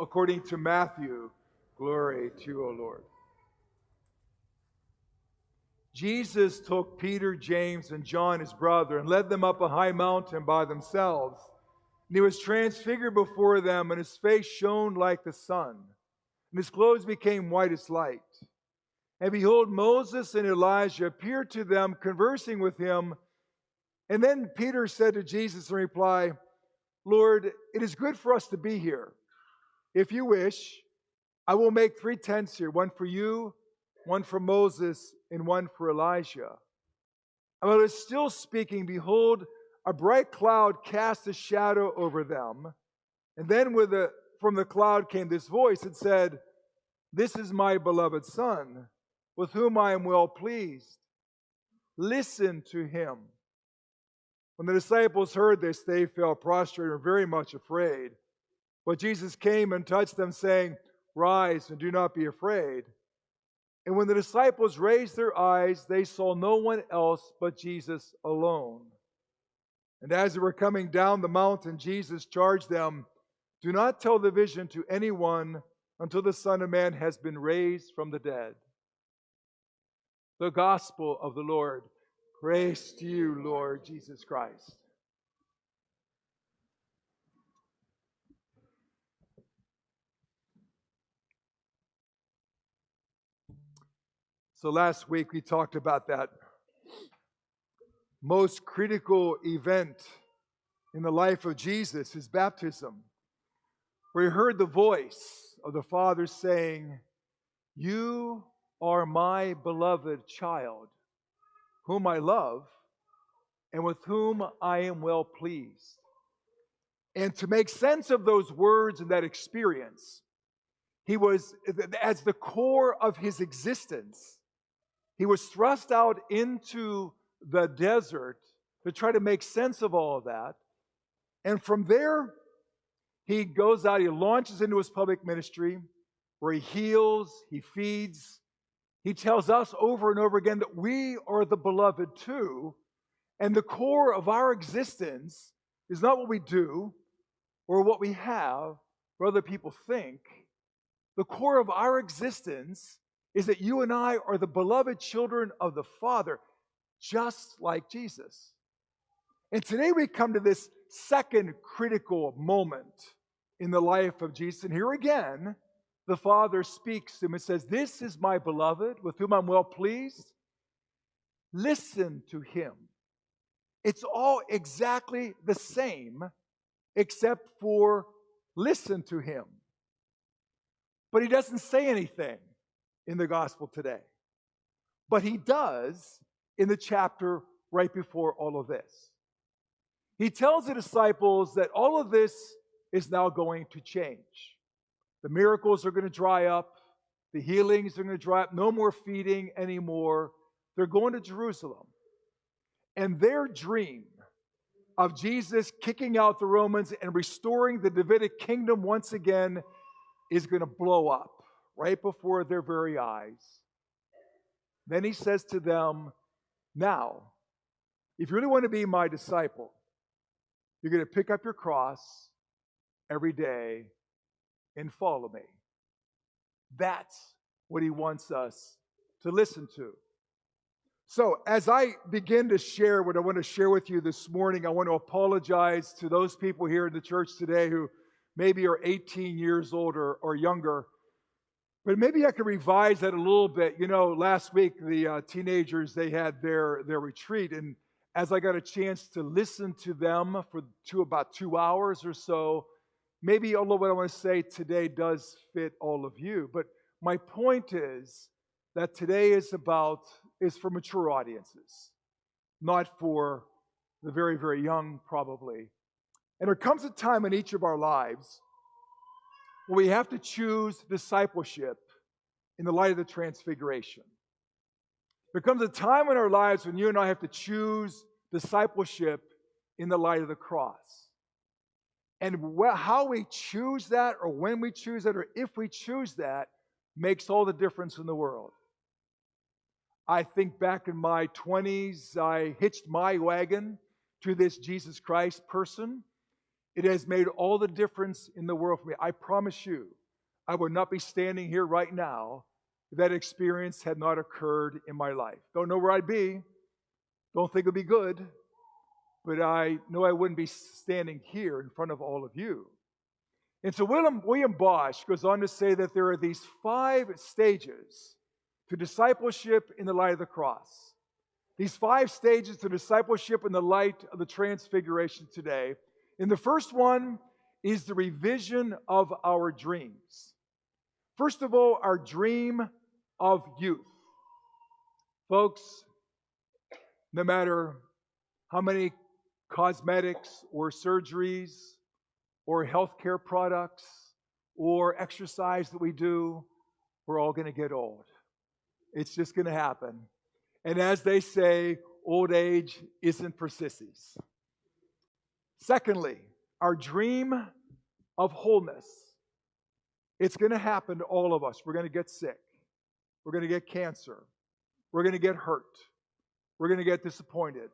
according to Matthew. Glory to you, O Lord. Jesus took Peter, James, and John, his brother, and led them up a high mountain by themselves. And he was transfigured before them, and his face shone like the sun, and his clothes became white as light. And behold, Moses and Elijah appeared to them, conversing with him. And then Peter said to Jesus in reply, Lord, it is good for us to be here. If you wish, I will make three tents here one for you, one for Moses, and one for Elijah. And while he was still speaking, behold, a bright cloud cast a shadow over them. And then the, from the cloud came this voice and said, This is my beloved Son, with whom I am well pleased. Listen to him. When the disciples heard this, they fell prostrate and were very much afraid. But Jesus came and touched them, saying, Rise and do not be afraid. And when the disciples raised their eyes, they saw no one else but Jesus alone. And as they were coming down the mountain, Jesus charged them Do not tell the vision to anyone until the Son of Man has been raised from the dead. The gospel of the Lord. Praise to you, Lord Jesus Christ. So last week we talked about that most critical event in the life of Jesus, his baptism, where he heard the voice of the Father saying, You are my beloved child, whom I love, and with whom I am well pleased. And to make sense of those words and that experience, he was, as the core of his existence, he was thrust out into the desert to try to make sense of all of that. And from there, he goes out, he launches into his public ministry where he heals, he feeds. He tells us over and over again that we are the beloved too. And the core of our existence is not what we do or what we have, or other people think. The core of our existence is that you and I are the beloved children of the Father, just like Jesus. And today we come to this second critical moment in the life of Jesus. And here again, the Father speaks to him and says, This is my beloved with whom I'm well pleased. Listen to him. It's all exactly the same, except for listen to him. But he doesn't say anything in the gospel today. But he does in the chapter right before all of this. He tells the disciples that all of this is now going to change. The miracles are going to dry up, the healings are going to dry up, no more feeding anymore. They're going to Jerusalem. And their dream of Jesus kicking out the Romans and restoring the Davidic kingdom once again is going to blow up right before their very eyes. Then he says to them, Now, if you really want to be my disciple, you're going to pick up your cross every day and follow me. That's what he wants us to listen to. So, as I begin to share what I want to share with you this morning, I want to apologize to those people here in the church today who maybe are 18 years older or younger but maybe I could revise that a little bit. You know, last week the uh, teenagers they had their their retreat, and as I got a chance to listen to them for to about two hours or so, maybe of what I want to say today does fit all of you. But my point is that today is about is for mature audiences, not for the very very young probably. And there comes a time in each of our lives we have to choose discipleship in the light of the transfiguration. There comes a time in our lives when you and I have to choose discipleship in the light of the cross. And wh- how we choose that, or when we choose that, or if we choose that, makes all the difference in the world. I think back in my 20s, I hitched my wagon to this Jesus Christ person. It has made all the difference in the world for me. I promise you, I would not be standing here right now if that experience had not occurred in my life. Don't know where I'd be, don't think it'd be good, but I know I wouldn't be standing here in front of all of you. And so William, William Bausch goes on to say that there are these five stages to discipleship in the light of the cross. These five stages to discipleship in the light of the transfiguration today. And the first one is the revision of our dreams. First of all, our dream of youth. Folks, no matter how many cosmetics or surgeries or healthcare products or exercise that we do, we're all going to get old. It's just going to happen. And as they say, old age isn't for sissies. Secondly, our dream of wholeness. It's going to happen to all of us. We're going to get sick. We're going to get cancer. We're going to get hurt. We're going to get disappointed.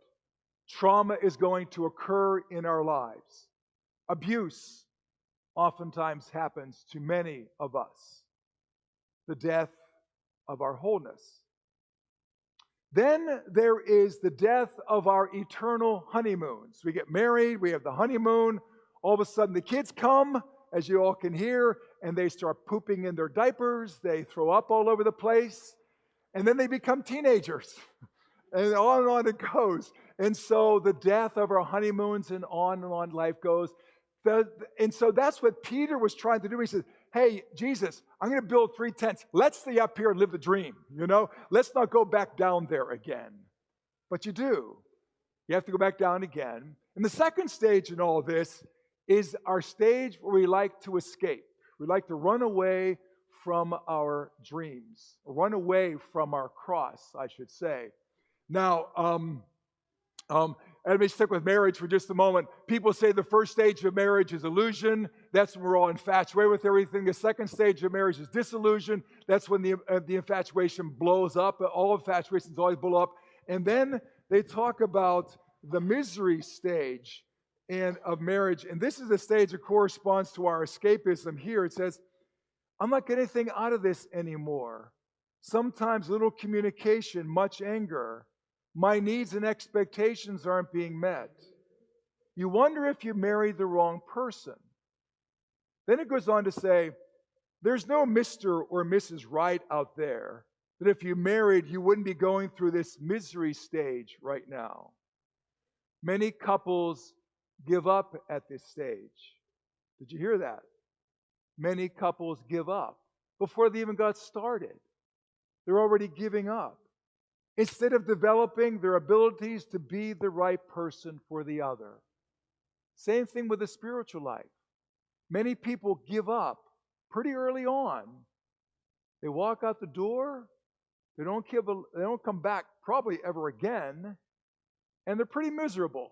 Trauma is going to occur in our lives. Abuse oftentimes happens to many of us. The death of our wholeness. Then there is the death of our eternal honeymoons. We get married, we have the honeymoon. All of a sudden, the kids come, as you all can hear, and they start pooping in their diapers. They throw up all over the place. And then they become teenagers. and on and on it goes. And so the death of our honeymoons and on and on life goes. And so that's what Peter was trying to do. He said, Hey, Jesus, I'm going to build three tents. Let's stay up here and live the dream. You know, let's not go back down there again. But you do. You have to go back down again. And the second stage in all this is our stage where we like to escape. We like to run away from our dreams, run away from our cross, I should say. Now, um, um, let me stick with marriage for just a moment. People say the first stage of marriage is illusion. That's when we're all infatuated with everything. The second stage of marriage is disillusion. That's when the, uh, the infatuation blows up. All infatuations always blow up. And then they talk about the misery stage and of marriage. And this is the stage that corresponds to our escapism here. It says, I'm not getting anything out of this anymore. Sometimes little communication, much anger. My needs and expectations aren't being met. You wonder if you married the wrong person. Then it goes on to say, there's no Mr. or Mrs. Right out there that if you married, you wouldn't be going through this misery stage right now. Many couples give up at this stage. Did you hear that? Many couples give up before they even got started. They're already giving up. Instead of developing their abilities to be the right person for the other. Same thing with the spiritual life. Many people give up pretty early on. They walk out the door, they don't, give a, they don't come back probably ever again, and they're pretty miserable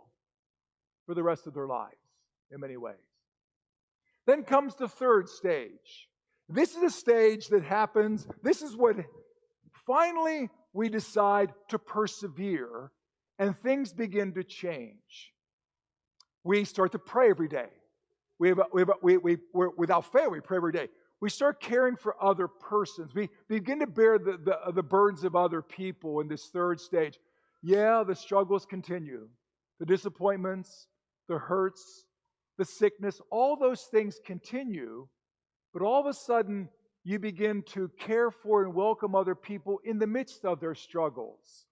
for the rest of their lives in many ways. Then comes the third stage. This is a stage that happens, this is what finally we decide to persevere and things begin to change. We start to pray every day. We, have, we, have, we, we, without fail, we pray every day. We start caring for other persons. We begin to bear the, the, the burdens of other people in this third stage. Yeah, the struggles continue, the disappointments, the hurts, the sickness, all those things continue, but all of a sudden you begin to care for and welcome other people in the midst of their struggles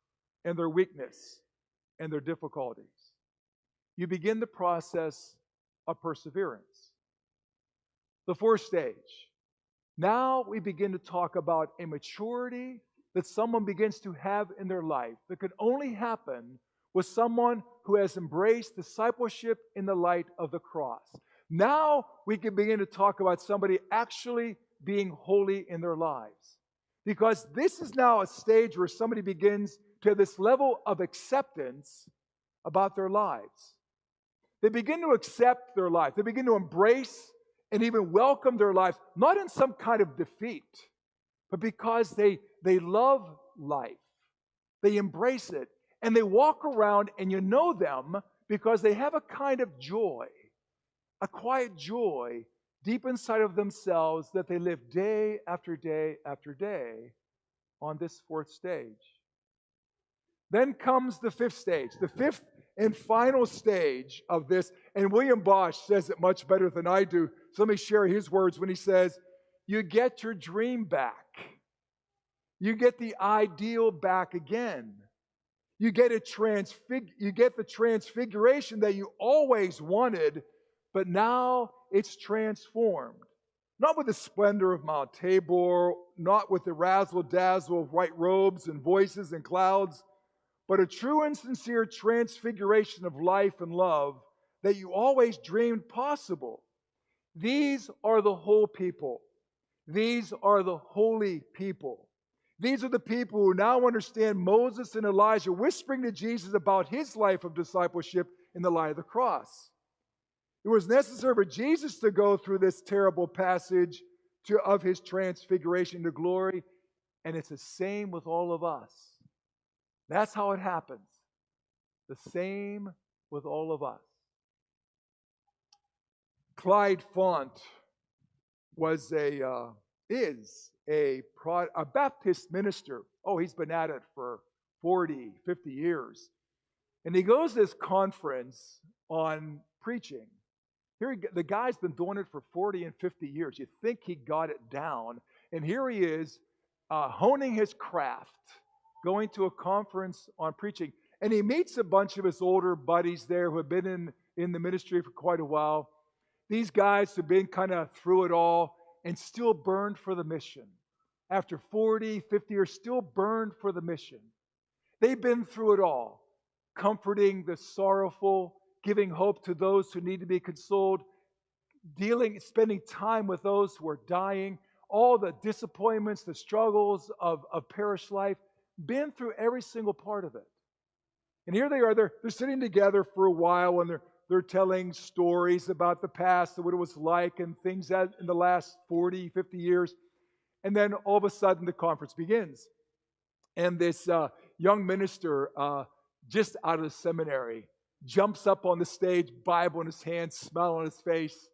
and their weakness and their difficulties. You begin the process of perseverance. The fourth stage. Now we begin to talk about a maturity that someone begins to have in their life that could only happen with someone who has embraced discipleship in the light of the cross. Now we can begin to talk about somebody actually being holy in their lives. Because this is now a stage where somebody begins to have this level of acceptance about their lives. They begin to accept their life, they begin to embrace and even welcome their lives, not in some kind of defeat, but because they, they love life. They embrace it and they walk around and you know them because they have a kind of joy a quiet joy deep inside of themselves that they live day after day after day on this fourth stage. Then comes the fifth stage, the fifth and final stage of this. And William Bausch says it much better than I do. So let me share his words when he says, You get your dream back. You get the ideal back again. You get a transfig- you get the transfiguration that you always wanted, but now it's transformed. Not with the splendor of Mount Tabor, not with the razzle dazzle of white robes and voices and clouds, but a true and sincere transfiguration of life and love that you always dreamed possible. These are the whole people. These are the holy people. These are the people who now understand Moses and Elijah whispering to Jesus about his life of discipleship in the light of the cross. It was necessary for Jesus to go through this terrible passage to, of his transfiguration to glory, and it's the same with all of us. That's how it happens. The same with all of us. Clyde Fant was a uh, is a, Pro, a Baptist minister. Oh, he's been at it for 40, 50 years. And he goes to this conference on preaching. Here, the guy's been doing it for 40 and 50 years. You think he got it down. And here he is, uh, honing his craft, going to a conference on preaching. And he meets a bunch of his older buddies there who have been in, in the ministry for quite a while. These guys have been kind of through it all and still burned for the mission. After 40, 50 years, still burned for the mission. They've been through it all, comforting the sorrowful, giving hope to those who need to be consoled, dealing, spending time with those who are dying, all the disappointments, the struggles of, of parish life, been through every single part of it. And here they are, they're, they're sitting together for a while and they're they're telling stories about the past and what it was like and things that in the last 40, 50 years. And then all of a sudden the conference begins. And this uh, young minister, uh, just out of seminary, jumps up on the stage, Bible in his hand, smile on his face.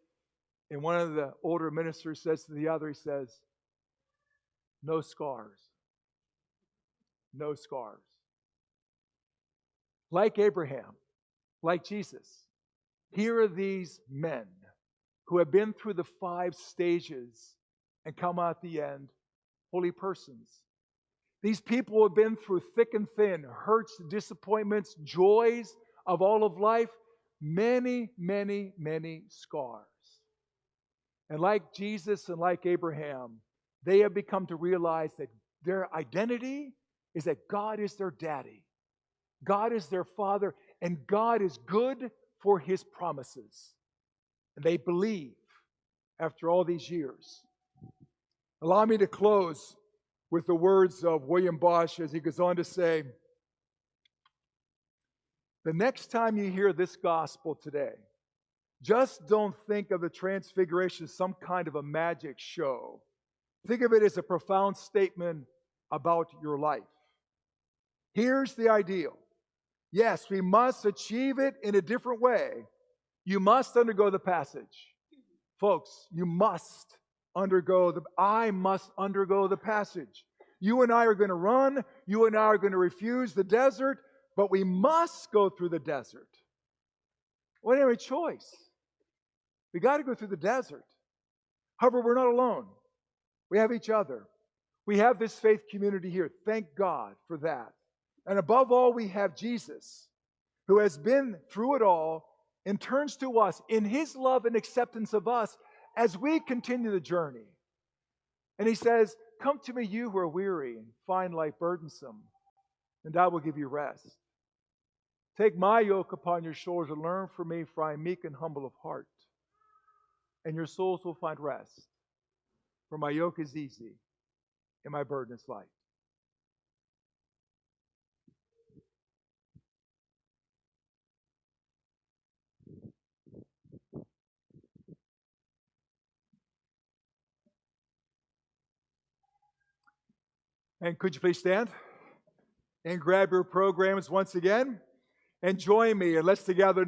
And one of the older ministers says to the other, he says, No scars. No scars. Like Abraham, like Jesus, here are these men who have been through the five stages and come out the end holy persons. These people have been through thick and thin, hurts, disappointments, joys of all of life, many, many, many scars. And like Jesus and like Abraham, they have become to realize that their identity is that God is their daddy, God is their father, and God is good for his promises. And they believe after all these years. Allow me to close with the words of William Bausch as he goes on to say The next time you hear this gospel today, just don't think of the transfiguration as some kind of a magic show. Think of it as a profound statement about your life. Here's the ideal Yes, we must achieve it in a different way. You must undergo the passage. Folks, you must undergo the, I must undergo the passage. You and I are going to run. You and I are going to refuse the desert, but we must go through the desert. We don't have a choice. We got to go through the desert. However, we're not alone. We have each other. We have this faith community here. Thank God for that. And above all, we have Jesus, who has been through it all and turns to us in his love and acceptance of us as we continue the journey. And he says, Come to me, you who are weary and find life burdensome, and I will give you rest. Take my yoke upon your shoulders and learn from me, for I am meek and humble of heart, and your souls will find rest. For my yoke is easy and my burden is light. And could you please stand and grab your programs once again and join me and let's together